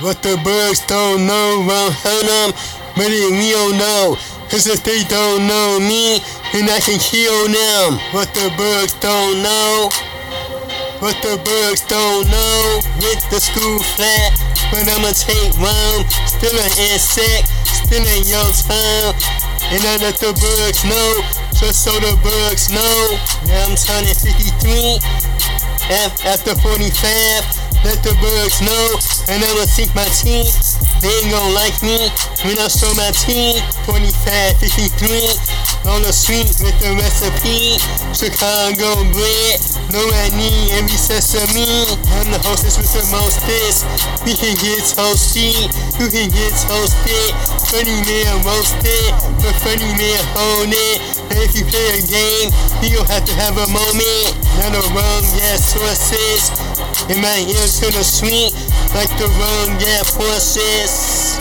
What the bugs don't know won't but it don't know. Cause if they don't know me, then I can kill them. What the bugs don't know, what the bugs don't know. With the school flat, but I'ma take one. Still an insect, still in your town. And I let the bugs know, just so the bugs know. Now I'm turning 53, after 45. Let the birds know, and I'ma sink my teeth. They ain't gon' like me when I show my teeth. 25, 53, on the street with the recipe. Chicago bread, no need every sesame. I'm the hostess with the most mostest. We can get toasty, you can get toasted. Funny man roasted, but funny man hold it. And if you play a game, you gon' have to have a moment. Not a wrong gas sources. In my ears to the sweet, like the wrong gas forces.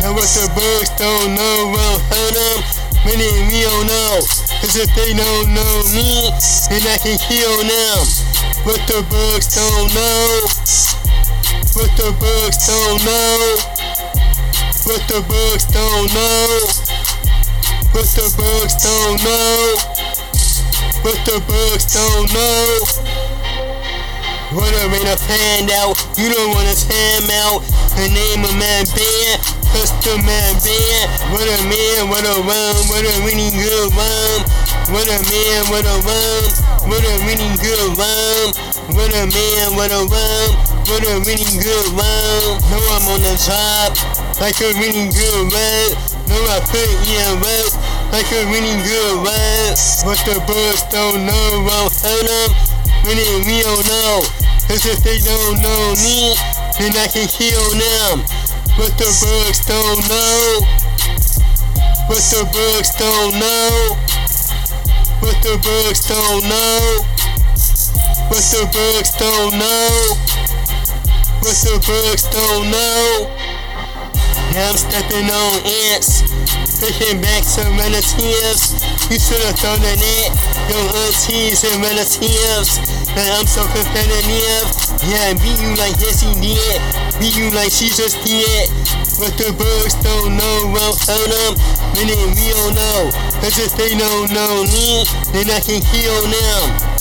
Now what the bugs don't know won't hurt them. Many we don't know. Cause if they don't know me, then I can kill them. What the bugs don't know. What the bugs don't know. What the bugs don't know. What the bugs don't know. What the bugs don't know. A rain a fan out, you don't wanna time out. Her name a man band, custom man band. What a man, what a run, what a really good run. What a man, what a run, what a really good run. What a man, what a run, what a really good run. No, I'm on the top, like a really good run. No, I put in work, like a really good run. What the bugs don't know won't hurt them. Really, we don't know. Cause if they don't know me, then I can kill them. But the bugs don't know. But the bugs don't know. But the bugs don't know. But the bugs don't know. But the bugs don't know. Now I'm stepping on ants, pushing back some relatives. You should have thrown a net, your aunties and relatives. And I'm so competitive. Yeah, beat you like yes he did. Beat you like she just did. But the bugs don't know, hurt them. Meaning we don't know. Cause if they don't know me, then I can kill them.